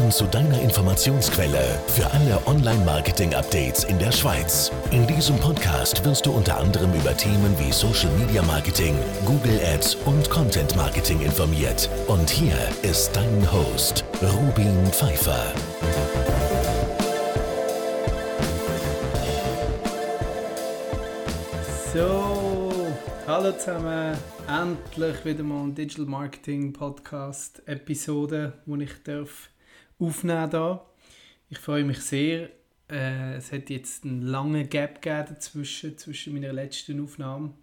Nun zu deiner Informationsquelle für alle Online-Marketing-Updates in der Schweiz. In diesem Podcast wirst du unter anderem über Themen wie Social Media Marketing, Google Ads und Content Marketing informiert. Und hier ist dein Host, Rubin Pfeiffer. So, hallo zusammen. Endlich wieder mal ein Digital Marketing Podcast Episode, wo ich darf aufnehmen darf. Ich freue mich sehr. Äh, es hat jetzt einen langen Gap dazwischen, zwischen meiner letzten Aufnahme.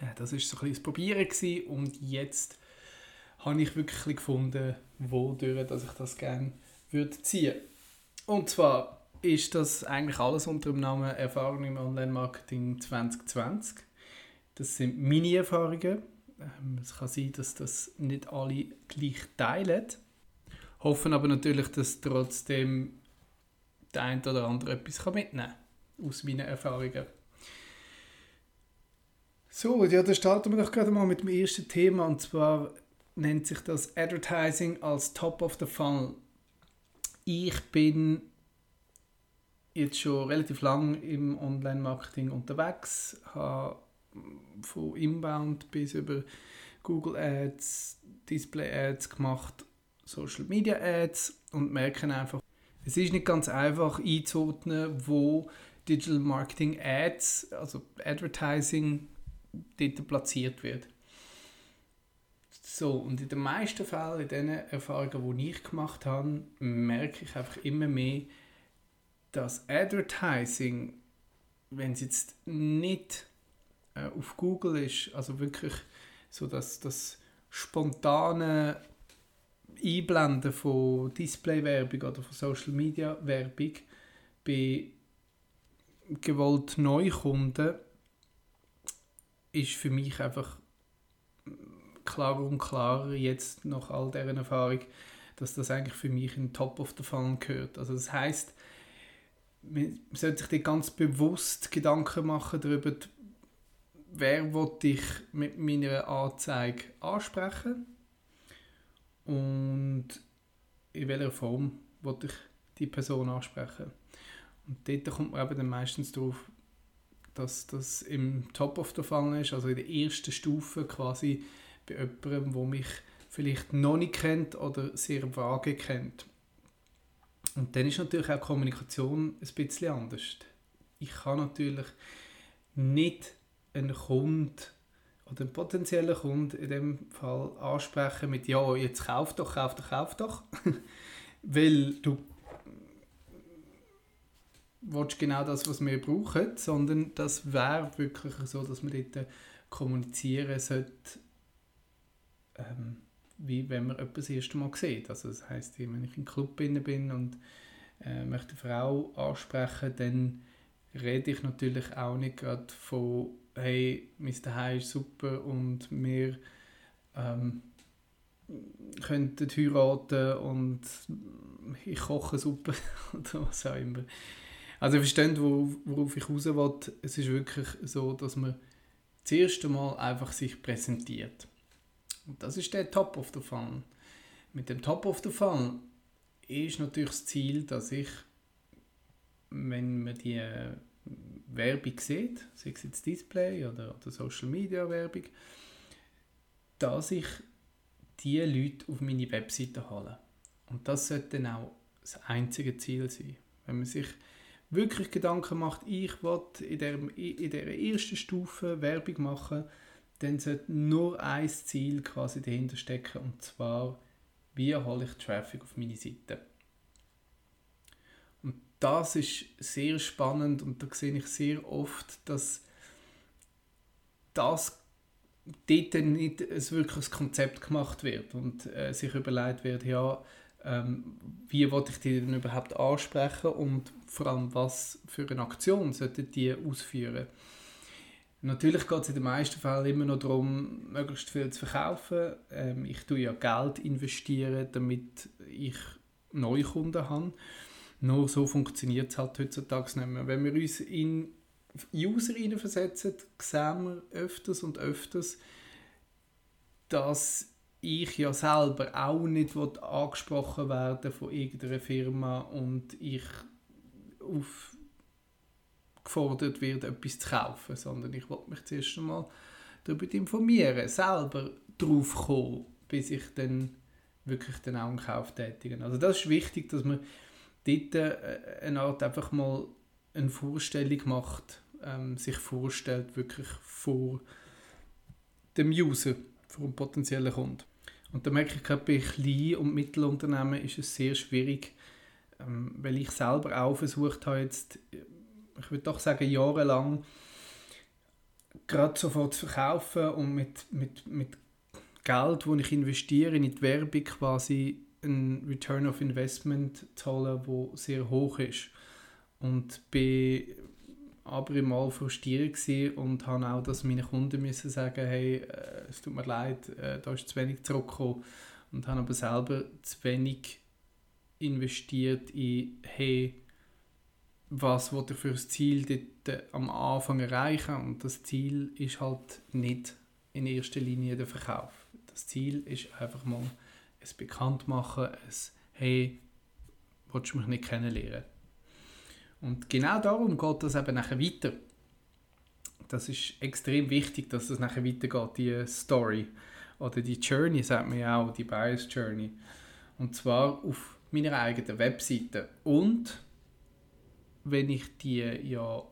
Äh, das war so ein bisschen das Probieren gewesen, und jetzt habe ich wirklich gefunden, wodurch dass ich das gerne würde ziehen. Und zwar ist das eigentlich alles unter dem Namen Erfahrung im Online-Marketing 2020. Das sind meine Erfahrungen. Ähm, es kann sein, dass das nicht alle gleich teilen. Hoffen aber natürlich, dass trotzdem der eine oder andere etwas mitnehmen kann aus meinen Erfahrungen. So, ja, dann starten wir doch gerade mal mit dem ersten Thema und zwar nennt sich das Advertising als Top of the Funnel. Ich bin jetzt schon relativ lang im Online-Marketing unterwegs, habe von Inbound bis über Google Ads, Display Ads gemacht, Social Media Ads und merken einfach, es ist nicht ganz einfach einzuordnen, wo Digital Marketing Ads, also Advertising, dort platziert wird. So, und in den meisten Fällen, in den Erfahrungen, die ich gemacht habe, merke ich einfach immer mehr, dass Advertising, wenn es jetzt nicht äh, auf Google ist, also wirklich so dass das spontane Einblenden von Display-Werbung oder von Social-Media-Werbung bei gewollt Neukunden ist für mich einfach klarer und klarer jetzt nach all deren Erfahrung, dass das eigentlich für mich in Top of the Funnel gehört. Also das heißt, man sollte sich ganz bewusst Gedanken machen darüber, wer ich mit meiner Anzeige ansprechen und in welcher Form ich die Person ansprechen. Und dort kommt man eben dann meistens darauf, dass das im Top of the Funnel ist, also in der ersten Stufe quasi bei jemandem, der mich vielleicht noch nicht kennt oder sehr vage kennt. Und dann ist natürlich auch Kommunikation ein bisschen anders. Ich kann natürlich nicht einen Kunden oder einen potenziellen Kunden in dem Fall ansprechen mit «Ja, jetzt kauf doch, kauf doch, kauf doch», weil du willst genau das, was wir brauchen, sondern das wäre wirklich so, dass man dort kommunizieren sollte, ähm, wie wenn man etwas das erste Mal sieht. Also das heisst, wenn ich im Club bin und äh, möchte eine Frau ansprechen, dann rede ich natürlich auch nicht gerade von «Hey, mein Zuhause ist super und wir ähm, könnten heiraten und ich koche super» oder was auch immer. Also ihr versteht, worauf ich raus will. Es ist wirklich so, dass man das erste Mal einfach sich präsentiert. Und das ist der Top of the Funnel. Mit dem Top of the Funnel ist natürlich das Ziel, dass ich, wenn man die Werbung sieht, sei es jetzt Display oder, oder Social Media Werbung, dass ich die Leute auf meine Webseite hole. Und das sollte dann auch das einzige Ziel sein. Wenn man sich wirklich Gedanken macht, ich will in der, in der ersten Stufe Werbung machen, dann sollte nur ein Ziel quasi dahinter stecken und zwar, wie hole ich Traffic auf meine Seite. Das ist sehr spannend und da sehe ich sehr oft, dass das dort nicht ein wirkliches Konzept gemacht wird und äh, sich überlegt wird, ja, ähm, wie wollte ich die denn überhaupt ansprechen und vor allem, was für eine Aktion sollten die ausführen. Natürlich geht es in den meisten Fällen immer noch darum, möglichst viel zu verkaufen. Ähm, ich tue ja Geld investieren, damit ich neue Kunden habe. Nur so funktioniert es halt heutzutage nicht mehr. Wenn wir uns in User versetzen, sehen wir öfters und öfters, dass ich ja selber auch nicht angesprochen werden von irgendeiner Firma und ich aufgefordert werde, etwas zu kaufen, sondern ich wollte mich zuerst einmal darüber informieren, selber drauf kommen, bis ich dann wirklich den Kauf tätigen. Also das ist wichtig, dass man dort äh, eine Art einfach mal eine Vorstellung macht, ähm, sich vorstellt, wirklich vor dem User, vor dem potenziellen Kunden. Und da merke ich gerade bei Klein- und Mittelunternehmen ist es sehr schwierig, ähm, weil ich selber auch versucht habe, jetzt, ich würde doch sagen, jahrelang gerade sofort zu verkaufen und mit, mit, mit Geld, das ich investiere in die Werbung, quasi einen Return of Investment zu holen, der sehr hoch ist. Und bin aber mal frustriert und habe auch dass meine Kunden müssen sagen, hey, äh, es tut mir leid, äh, da ist zu wenig zurückgekommen. Und habe aber selber zu wenig investiert in, hey, was will er für das Ziel dort äh, am Anfang erreichen und das Ziel ist halt nicht in erster Linie der Verkauf. Das Ziel ist einfach mal es bekannt machen, es hey, willst du mich nicht kennenlernen? Und genau darum geht das eben nachher weiter. Das ist extrem wichtig, dass das nachher weitergeht, die Story. Oder die Journey, sagt man ja auch, die Bias Journey. Und zwar auf meiner eigenen Webseite. Und wenn ich die ja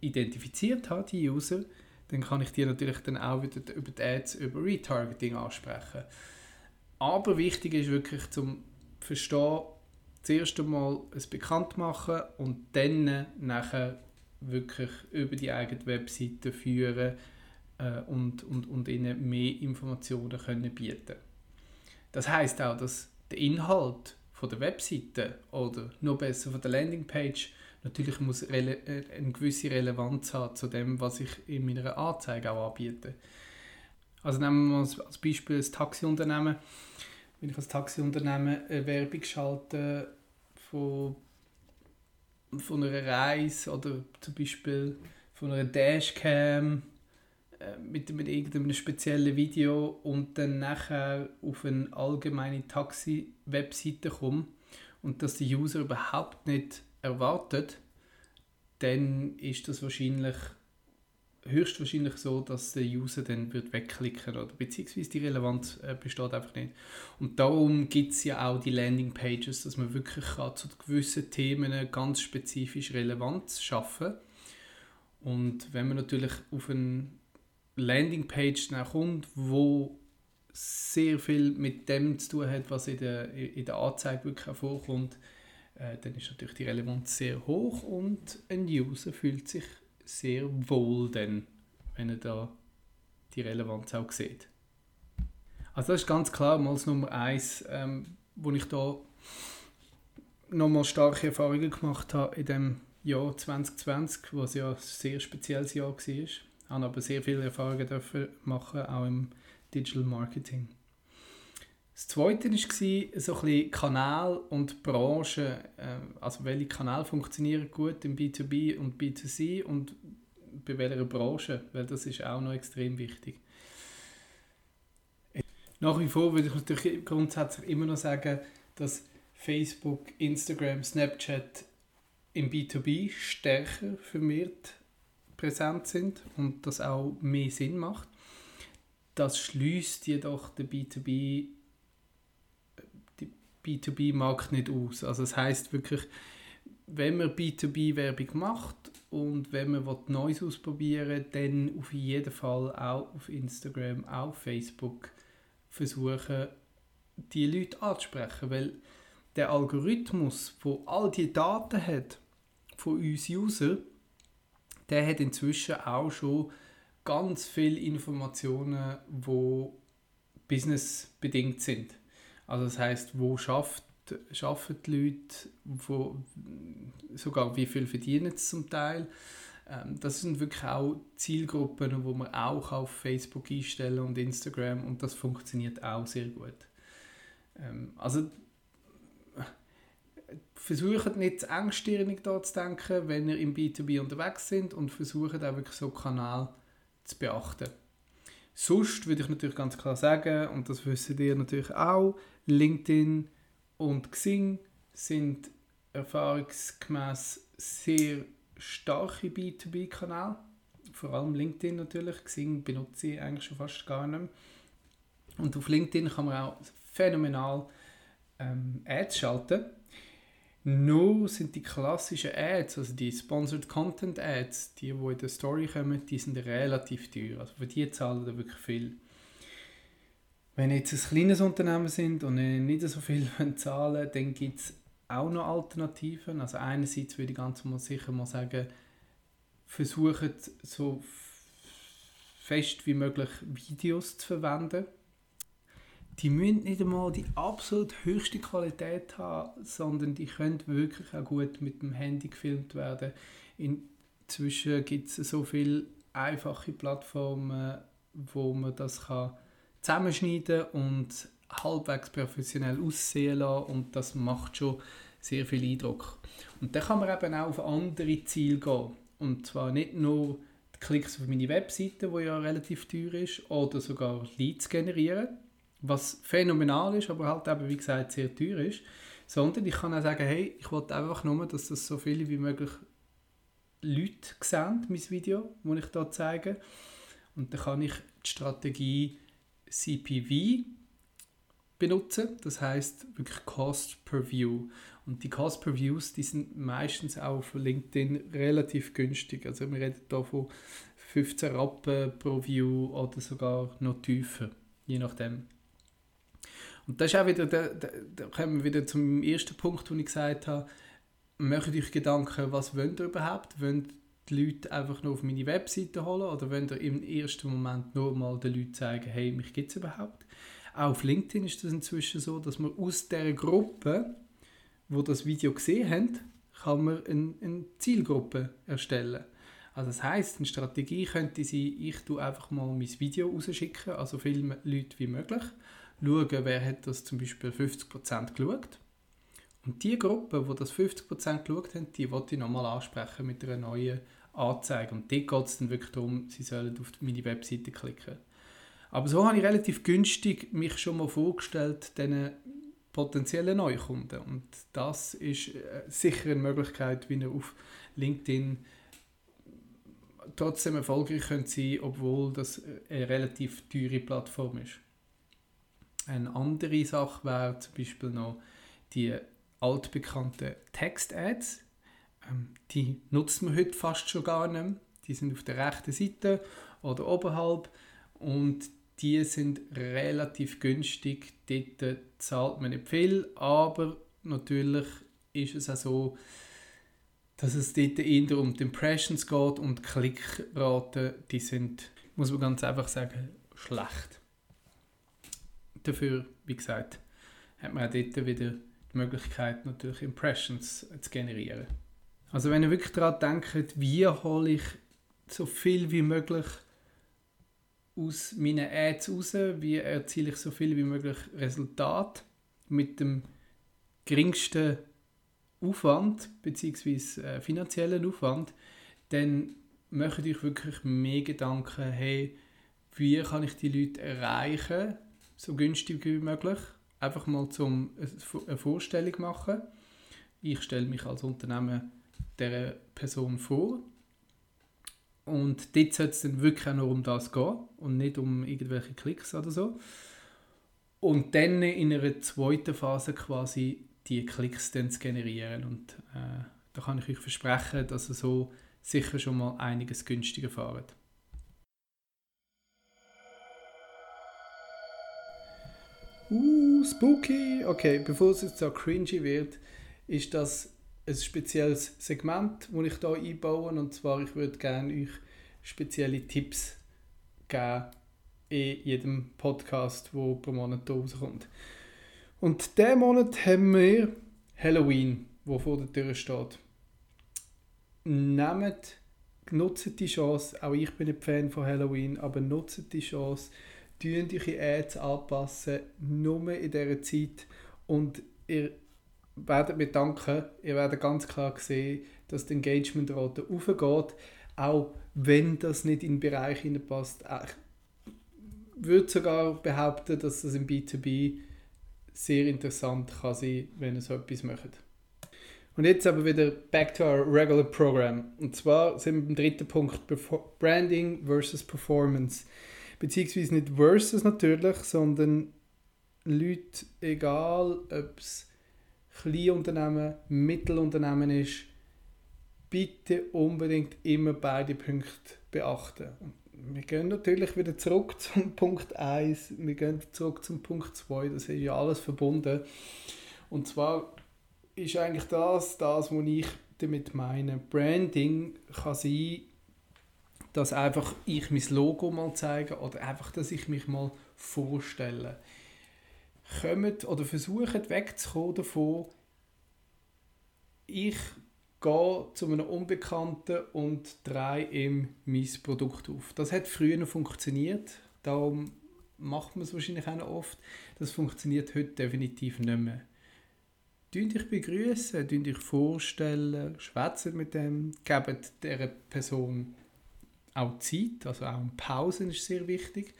identifiziert habe, die User, dann kann ich die natürlich dann auch wieder über die Ads, über Retargeting ansprechen. Aber wichtig ist wirklich zum Verstehen, zuerst einmal es bekannt machen und dann nachher wirklich über die eigene Webseite führen äh, und, und, und ihnen mehr Informationen können bieten Das heißt auch, dass der Inhalt von der Webseite oder noch besser von der Landingpage natürlich muss äh, eine gewisse Relevanz haben zu dem, was ich in meiner Anzeige auch anbiete. Also nehmen wir mal als Beispiel das Taxiunternehmen. Wenn ich als Taxiunternehmen eine Werbung schalte von, von einer Reise oder zum Beispiel von einer Dashcam äh, mit, mit irgendeinem speziellen Video und dann nachher auf eine allgemeine Taxi-Webseite komme und dass die User überhaupt nicht erwartet, dann ist das wahrscheinlich höchstwahrscheinlich so, dass der User dann wird wegklicken oder beziehungsweise die Relevanz äh, besteht einfach nicht. Und darum gibt es ja auch die Landingpages, dass man wirklich kann zu gewissen Themen ganz spezifisch Relevanz schaffen Und wenn man natürlich auf eine Landingpage kommt, wo sehr viel mit dem zu tun hat, was in der, in der Anzeige wirklich vorkommt, äh, dann ist natürlich die Relevanz sehr hoch und ein User fühlt sich sehr wohl dann, wenn er da die Relevanz auch sieht. Also das ist ganz klar mal das Nummer eins, ähm, wo ich da nochmal starke Erfahrungen gemacht habe in dem Jahr 2020, was ja ein sehr spezielles Jahr war. Ich habe aber sehr viele Erfahrungen dürfen machen, auch im Digital Marketing. Das Zweite war so ein bisschen Kanal und Branche. Ähm, also welche Kanäle funktionieren gut im B2B und B2C und bei welcher Branche, weil das ist auch noch extrem wichtig. Nach wie vor würde ich natürlich grundsätzlich immer noch sagen, dass Facebook, Instagram, Snapchat im B2B stärker vermehrt präsent sind und das auch mehr Sinn macht. Das schließt jedoch den B2B B2B-Markt nicht aus. Also das heißt wirklich, wenn man B2B-Werbung macht und wenn man was Neues ausprobieren dann auf jeden Fall auch auf Instagram, auch auf Facebook versuchen, die Leute anzusprechen, weil der Algorithmus, wo all die Daten hat von uns User, der hat inzwischen auch schon ganz viele Informationen, wo businessbedingt sind. Also das heißt, wo schafft, schaffen die Leute, wo, sogar wie viel verdienen sie zum Teil. Ähm, das sind wirklich auch Zielgruppen, wo man auch auf Facebook einstellen und Instagram und das funktioniert auch sehr gut. Ähm, also versucht nicht zu engstirnig zu denken, wenn ihr im B2B unterwegs sind und versucht auch wirklich so Kanal zu beachten. Sonst würde ich natürlich ganz klar sagen, und das wissen ihr natürlich auch, LinkedIn und Xing sind erfahrungsgemäß sehr starke B2B-Kanäle. Vor allem LinkedIn natürlich. Xing benutze ich eigentlich schon fast gar nicht mehr. Und auf LinkedIn kann man auch phänomenal ähm, Ads schalten. Nur sind die klassischen Ads, also die Sponsored Content Ads, die, die in der Story kommen, die sind relativ teuer. Also für die zahlen da wirklich viel. Wenn jetzt ein kleines Unternehmen sind und nicht so viel zahlen dann gibt es auch noch Alternativen. Also einerseits würde ich ganz mal sicher mal sagen, versuchen so fest wie möglich Videos zu verwenden die müssen nicht einmal die absolut höchste Qualität haben, sondern die können wirklich auch gut mit dem Handy gefilmt werden. Inzwischen gibt es so viele einfache Plattformen, wo man das kann zusammenschneiden und halbwegs professionell aussehen lassen und das macht schon sehr viel Eindruck. Und dann kann man eben auch auf andere Ziele gehen. Und zwar nicht nur die Klicks auf meine Webseite, wo ja relativ teuer ist, oder sogar Leads generieren was phänomenal ist, aber halt eben, wie gesagt, sehr teuer ist. Sondern ich kann auch sagen, hey, ich wollte einfach nur, dass das so viele wie möglich Leute sehen, mein Video, das ich hier zeige. Und dann kann ich die Strategie CPV benutzen, das heißt wirklich Cost per View. Und die Cost per Views, die sind meistens auch auf LinkedIn relativ günstig. Also wir reden hier von 15 Rappen pro View oder sogar noch tiefer, je nachdem. Und das ist auch wieder, da, da, da kommen wir wieder zum ersten Punkt, wo ich gesagt habe, macht euch Gedanken, was wollt ihr überhaupt? Wollt die Leute einfach nur auf meine Webseite holen oder wollt ihr im ersten Moment nur mal den Leuten zeigen, hey, mich gibt es überhaupt? Auch auf LinkedIn ist das inzwischen so, dass man aus der Gruppe, wo das Video gesehen haben, kann man eine, eine Zielgruppe erstellen. Also das heißt, eine Strategie könnte sein, ich tue einfach mal mein Video rausschicken, also viele Leute wie möglich schauen, wer hat das zum Beispiel 50% geschaut. Und die Gruppe, die das 50% geschaut haben, die wollte ich nochmal ansprechen mit einer neuen Anzeige. Und dort geht es dann wirklich darum, sie sollen auf meine Webseite klicken. Aber so habe ich relativ günstig mich schon mal vorgestellt, diesen potenziellen Neukunden. Und das ist äh, sicher eine Möglichkeit, wie ihr auf LinkedIn trotzdem erfolgreich sein könnt, obwohl das eine relativ teure Plattform ist. Eine andere Sache wäre zum Beispiel noch die altbekannten Text-Ads. Ähm, die nutzt man heute fast schon gar nicht mehr. Die sind auf der rechten Seite oder oberhalb und die sind relativ günstig. Dort zahlt man nicht viel, aber natürlich ist es auch so, dass es dort eher um die Impressions geht und Klickraten, die sind, muss man ganz einfach sagen, schlecht. Dafür, wie gesagt, hat man auch dort wieder die Möglichkeit, natürlich Impressions zu generieren. Also wenn ihr wirklich daran denkt, wie hole ich so viel wie möglich aus meinen Ads raus, wie erziele ich so viel wie möglich Resultat mit dem geringsten Aufwand bzw. Äh, finanziellen Aufwand, dann macht euch wirklich mehr Gedanken, hey, wie kann ich die Leute erreichen, so günstig wie möglich. Einfach mal zum eine Vorstellung machen. Ich stelle mich als Unternehmen der Person vor. Und dort sollte es dann wirklich auch nur um das gehen und nicht um irgendwelche Klicks oder so. Und dann in einer zweiten Phase quasi die Klicks dann zu generieren. Und äh, da kann ich euch versprechen, dass ihr so sicher schon mal einiges günstiger fahrt. Uh, spooky. Okay, bevor es jetzt so cringy wird, ist das ein spezielles Segment, das ich hier einbaue. Und zwar, ich würde gerne euch spezielle Tipps geben in jedem Podcast, der pro Monat rauskommt. Und diesen Monat haben wir Halloween, wo vor der Tür steht. Nehmt, nutzt die Chance, auch ich bin ein Fan von Halloween, aber nutzt die Chance, tun eure Ads anpassen, nur in dieser Zeit und ihr werdet mir danken, ihr werdet ganz klar sehen, dass die Engagementrate aufgeht, auch wenn das nicht in den Bereich passt. würde sogar behaupten, dass das im B2B sehr interessant kann sein, wenn ihr so etwas macht. Und jetzt aber wieder back to our regular program. Und zwar sind wir beim dritten Punkt, Branding versus Performance. Beziehungsweise nicht versus natürlich, sondern Leute, egal ob es Kleinunternehmen, Mittelunternehmen ist, bitte unbedingt immer beide Punkte beachten. Wir gehen natürlich wieder zurück zum Punkt 1, wir gehen zurück zum Punkt 2, das ist ja alles verbunden. Und zwar ist eigentlich das, das, was ich damit meine. Branding kann sein, dass einfach ich mein Logo mal zeige oder einfach, dass ich mich mal vorstelle. Kommt oder versucht wegzukommen davon, ich gehe zu einem Unbekannten und drehe ihm mein Produkt auf. Das hat früher noch funktioniert, darum macht man es wahrscheinlich auch noch oft. Das funktioniert heute definitiv nicht mehr. Dünnt dich begrüßen, dich vorstellen, schwätzen mit dem, geben dieser Person auch Zeit, also auch Pausen ist sehr wichtig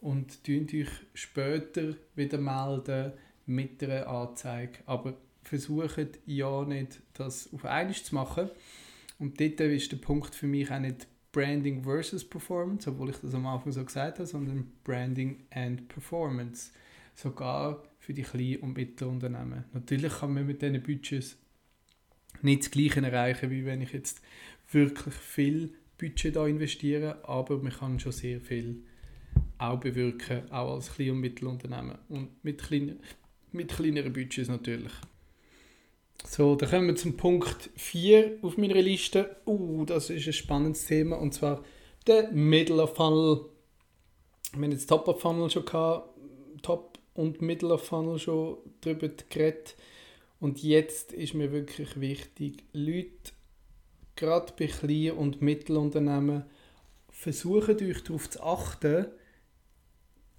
und dünnt euch später wieder melden mit einer Anzeige. Aber versucht ja nicht, das auf einmal zu machen. Und dort ist der Punkt für mich auch nicht Branding versus Performance, obwohl ich das am Anfang so gesagt habe, sondern Branding and Performance. Sogar für die kleinen und mittleren Unternehmen. Natürlich kann man mit diesen Budgets nicht das Gleiche erreichen, wie wenn ich jetzt wirklich viel Budget da investiere, aber man kann schon sehr viel auch bewirken, auch als Klein- und Mittelunternehmen und mit, klein, mit kleineren Budgets natürlich. So, dann kommen wir zum Punkt 4 auf meiner Liste. Uh, das ist ein spannendes Thema und zwar der Middle Funnel. Wir haben jetzt Top of Funnel schon gehabt, Top und Middle Funnel schon darüber geredet. Und jetzt ist mir wirklich wichtig, Leute, gerade bei Klein- und Mittelunternehmen, versuchen euch darauf zu achten,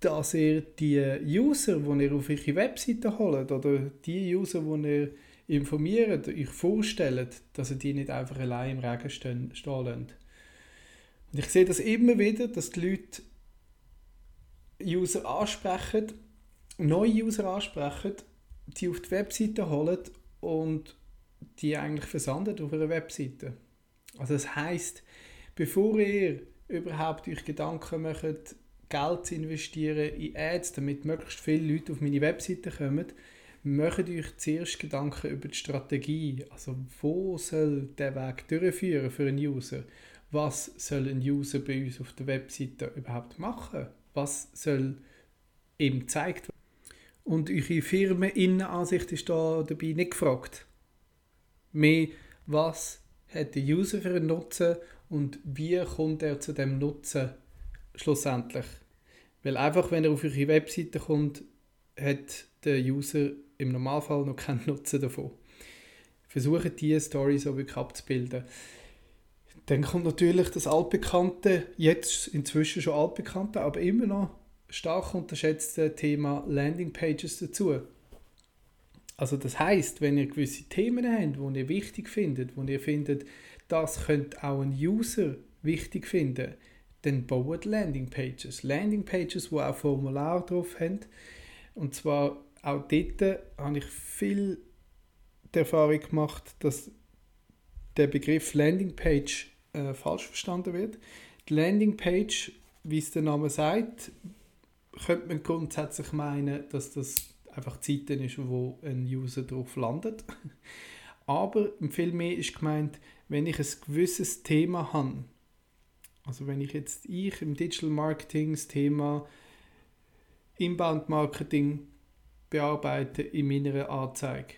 dass ihr die User, die ihr auf eure Webseite holt, oder die User, die ihr informiert, euch vorstellt, dass ihr die nicht einfach allein im Regen stehen, stehen lasst. Und ich sehe das immer wieder, dass die Leute User ansprechen, neue User ansprechen, die auf die Webseite holen und die eigentlich versandet auf einer Webseite. Also das heißt, bevor ihr überhaupt euch Gedanken macht, Geld zu investieren in Ads, damit möglichst viele Leute auf meine Webseite kommen, macht euch zuerst Gedanken über die Strategie. Also wo soll der Weg durchführen für einen User? Was soll ein User bei uns auf der Webseite überhaupt machen? Was soll ihm gezeigt werden? Und eure Firmeninnenansicht ist da dabei nicht gefragt. Mehr, was hat der User für einen Nutzen und wie kommt er zu dem Nutzen schlussendlich? Weil einfach, wenn er auf eure Webseite kommt, hat der User im Normalfall noch keinen Nutzen davon. Versuchen diese Story so wirklich abzubilden. Dann kommt natürlich das altbekannte, jetzt inzwischen schon altbekannte, aber immer noch stark unterschätzte Thema Landingpages dazu. Also das heißt, wenn ihr gewisse Themen habt, die ihr wichtig findet, wo ihr findet, das könnte auch ein User wichtig finden, dann baut Landingpages. Landingpages, die auch Formular drauf haben. Und zwar auch dort habe ich viel die Erfahrung gemacht, dass der Begriff Landingpage äh, falsch verstanden wird. Die Landingpage, wie es der Name sagt, könnte man grundsätzlich meinen, dass das einfach Zeiten ist, wo ein User drauf landet. Aber viel mehr ist gemeint, wenn ich ein gewisses Thema habe, also wenn ich jetzt ich im Digital Marketing das Thema Inbound Marketing bearbeite in meiner Anzeige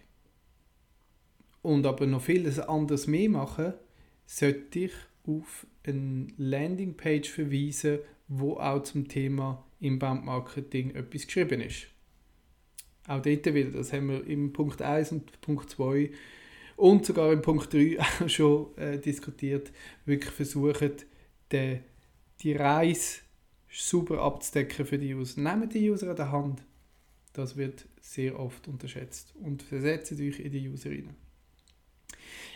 und aber noch vieles anderes mehr mache, sollte ich auf eine Landingpage verweisen, wo auch zum Thema Inbound Marketing etwas geschrieben ist. Auch dort wieder, das haben wir im Punkt 1 und Punkt 2 und sogar im Punkt 3 auch schon äh, diskutiert, wirklich versuchen, die, die Reise super abzudecken für die User. Nehmt die User an der Hand. Das wird sehr oft unterschätzt. Und versetzt euch in die User rein.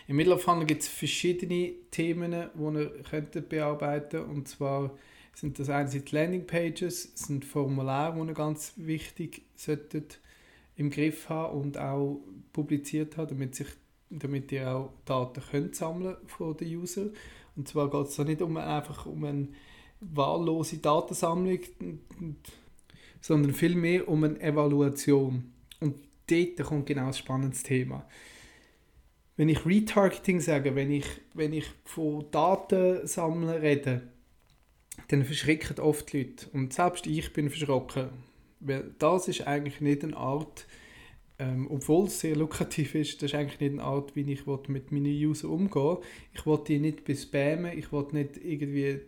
Im Middle of Funnel gibt es verschiedene Themen, die ihr bearbeiten könnt. Und zwar sind das einerseits Landingpages, sind Formulare, die ganz wichtig sollten im Griff haben und auch publiziert haben, damit, sich, damit ihr auch Daten könnt sammeln von den User. Und zwar geht es da nicht um einfach um eine wahllose Datensammlung, sondern vielmehr um eine Evaluation. Und dort kommt genau das spannende Thema. Wenn ich Retargeting sage, wenn ich, wenn ich von Datensammeln rede, dann verschrecken oft die Leute. Und selbst ich bin verschrocken. Weil das ist eigentlich nicht eine Art, ähm, obwohl es sehr lukrativ ist, das ist eigentlich nicht eine Art, wie ich mit meinen Usern umgehe. Ich will die nicht bespammen, ich will nicht irgendwie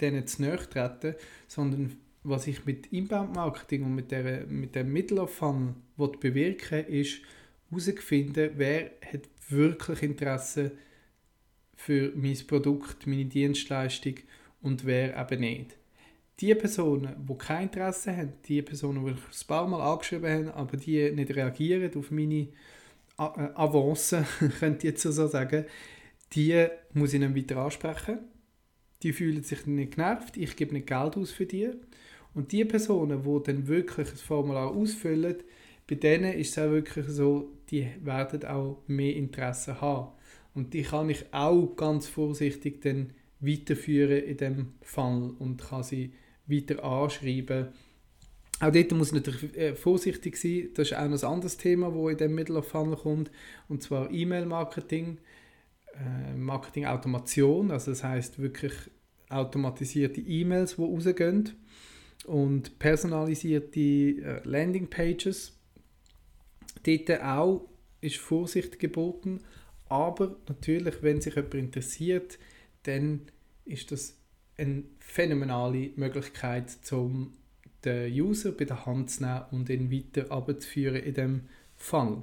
denen zu nahe treten, sondern was ich mit Inbound-Marketing und mit, der, mit dem Funnel bewirken ist, herauszufinden, wer hat wirklich Interesse für mein Produkt, meine Dienstleistung und wer eben nicht. Die Personen, die kein Interesse haben, die Personen, die ich ein paar Mal angeschrieben haben, aber die nicht reagieren auf meine äh, Avancen, könnte ich jetzt so sagen, die muss ich dann weiter ansprechen. Die fühlen sich nicht genervt, ich gebe nicht Geld aus für die. Und die Personen, die dann wirklich ein Formular ausfüllen, bei denen ist es auch wirklich so, die werden auch mehr Interesse haben. Und die kann ich auch ganz vorsichtig dann weiterführen in dem Fall und kann sie weiter anschreiben. Auch dort muss ich natürlich äh, vorsichtig sein. Das ist auch ein anderes Thema, das in dem Middle of Funnel kommt, und zwar E-Mail-Marketing, äh, Marketing-Automation, also das heißt wirklich automatisierte E-Mails, die rausgehen und personalisierte äh, Landing-Pages. Dort auch ist Vorsicht geboten, aber natürlich, wenn sich jemand interessiert, dann ist das eine phänomenale Möglichkeit, um den User bei der Hand zu nehmen und ihn weiter abzuführen in dem Funnel.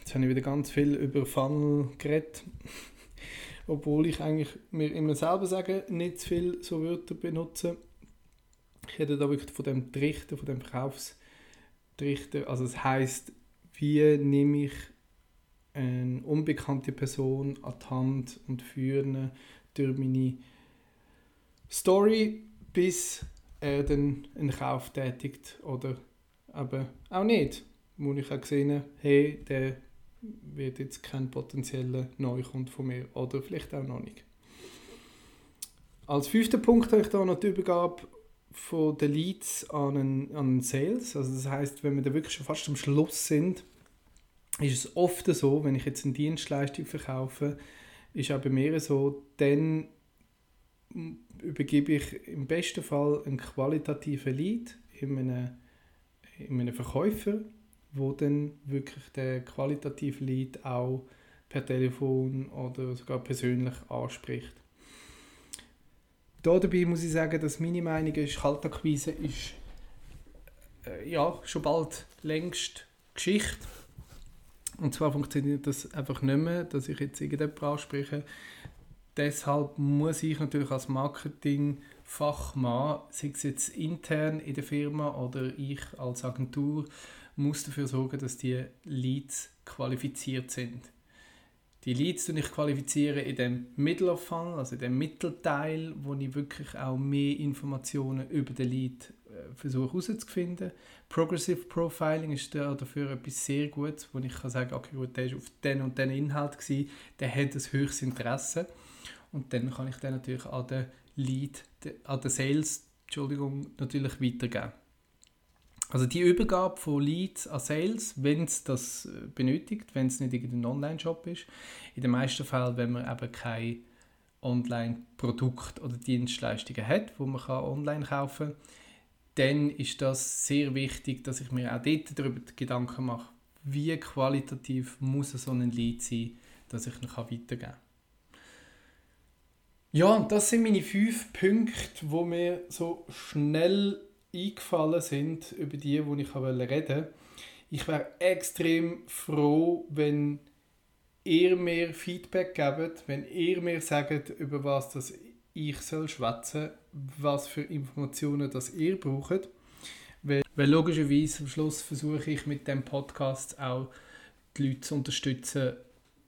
Jetzt habe ich wieder ganz viel über Funnel geredet, obwohl ich eigentlich mir immer selber sage, nicht zu viel so Wörter benutze. Ich rede da wirklich von dem Trichter, von dem Verkaufstrichter. Also es heißt, wie nehme ich eine unbekannte Person an die Hand und führe durch meine Story, bis er dann einen Kauf tätigt oder aber auch nicht. Wo ich auch gesehen hey, der wird jetzt kein potenzieller Neukund von mir oder vielleicht auch noch nicht. Als fünfter Punkt habe ich da noch die Übergabe von den Leads an einen, an einen Sales. Also das heißt, wenn wir da wirklich schon fast am Schluss sind, ist es oft so, wenn ich jetzt eine Dienstleistung verkaufe, ist auch bei mir so, dann übergebe ich im besten Fall einen qualitativen Lead in einem, in einem Verkäufer, wo dann wirklich der qualitative Lead auch per Telefon oder sogar persönlich anspricht. Da dabei muss ich sagen, dass meine Meinung ist, Kaltakquise ist äh, ja, schon bald längst Geschichte und zwar funktioniert das einfach nicht mehr, dass ich jetzt irgendjemanden anspreche. Deshalb muss ich natürlich als Marketingfachmann, sei es jetzt intern in der Firma oder ich als Agentur, muss dafür sorgen, dass die Leads qualifiziert sind. Die Leads die ich qualifiziere in dem Middle of Funnel, also in dem Mittelteil, wo ich wirklich auch mehr Informationen über den Lead versuche herauszufinden. Progressive Profiling ist da dafür etwas sehr Gutes, wo ich kann sagen, okay, gut, der ist auf den und den Inhalt gewesen, der hat ein höchstes Interesse und dann kann ich den natürlich an den Lead, an den Sales, Entschuldigung, natürlich weitergeben. Also die Übergabe von Leads an Sales, wenn es das äh, benötigt, wenn es nicht irgendein Online-Shop ist. In den meisten Fällen, wenn man eben kein Online-Produkt oder Dienstleistungen hat, wo man online kaufen kann, dann ist das sehr wichtig, dass ich mir auch dort darüber Gedanken mache, wie qualitativ muss so ein Lead sein, dass ich ihn weitergeben kann. Ja, das sind meine fünf Punkte, wo mir so schnell eingefallen sind, über die, wo ich reden wollte. Ich wäre extrem froh, wenn ihr mir Feedback gebt, wenn ihr mir sagt, über was das ich soll schwätzen, was für Informationen das ihr braucht. Weil, weil logischerweise am Schluss versuche ich mit dem Podcast auch die Leute zu unterstützen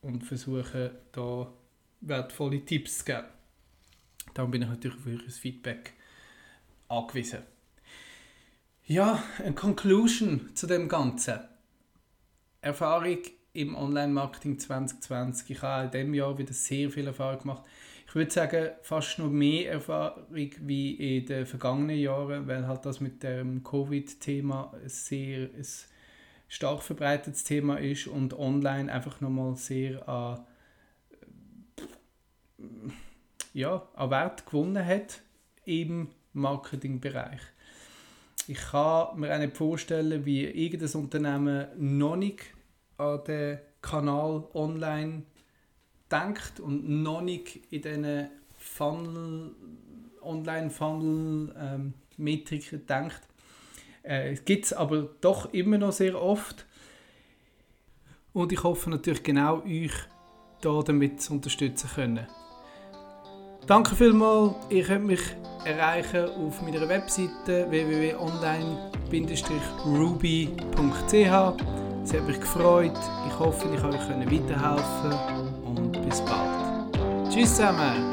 und versuche da wertvolle Tipps zu geben. Darum bin ich natürlich auf euer Feedback angewiesen. Ja, eine Conclusion zu dem Ganzen. Erfahrung im Online-Marketing 2020. Ich habe in diesem Jahr wieder sehr viel Erfahrung gemacht. Ich würde sagen, fast noch mehr Erfahrung wie in den vergangenen Jahren, weil halt das mit dem Covid-Thema sehr ein stark verbreitetes Thema ist und online einfach nochmal sehr an, ja, an Wert gewonnen hat im Marketingbereich. Ich kann mir auch nicht vorstellen, wie irgendein Unternehmen noch nicht an den Kanal online denkt und noch nicht in diesen Funnel, Online-Funnel-Metriken ähm, denkt. Äh, es gibt es aber doch immer noch sehr oft. Und ich hoffe natürlich genau euch da damit zu unterstützen können. Danke vielmals. Ihr könnt mich erreichen auf meiner Webseite www.online-ruby.ch. Es hat mich gefreut. Ich hoffe, ich konnte euch weiterhelfen bis bald. Tschüss zusammen!